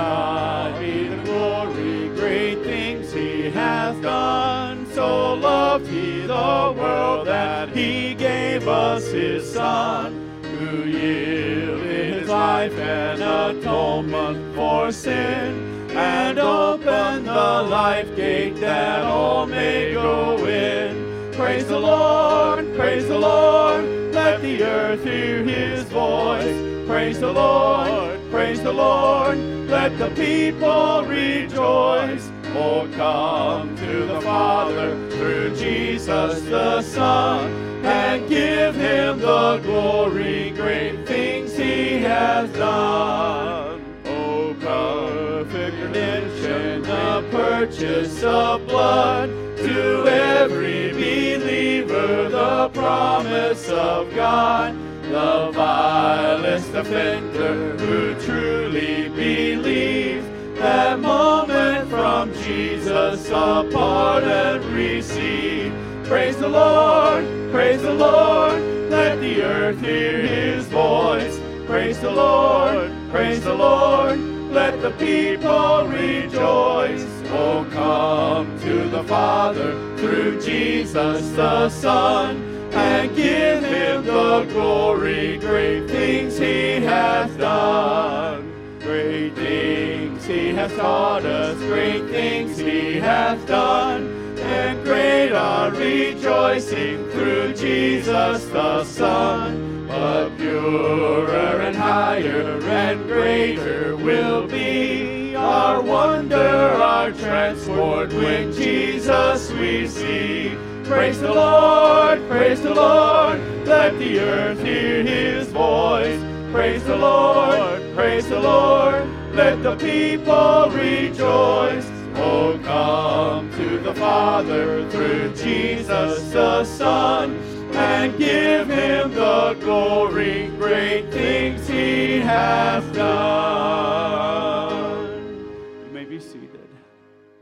God be the glory, great things he hath done. So loved he the world that he gave us his Son, who yielded his life an atonement for sin, and opened the life gate that all may go in. Praise the Lord, praise the Lord, let the earth hear his voice. Praise the Lord, praise the Lord let the people rejoice. Oh, come to the Father through Jesus the Son, and give him the glory, great things he has done. Oh, perfect redemption, the purchase of blood, to every believer the promise of God the offender who truly believes that moment from Jesus a pardon receive. Praise the Lord, praise the Lord, let the earth hear his voice. Praise the Lord, praise the Lord, let the people rejoice. Oh, come to the Father through Jesus the Son and give him the glory. Great things he has done. Great things he has taught us. Great things he has done. And great our rejoicing through Jesus the Son. But purer and higher and greater will be our wonder, our transport when Jesus we see. Praise the Lord, praise the Lord, let the earth hear his voice. Praise the Lord, praise the Lord, let the people rejoice. Oh, come to the Father through Jesus the Son, and give him the glory, great things he hath done.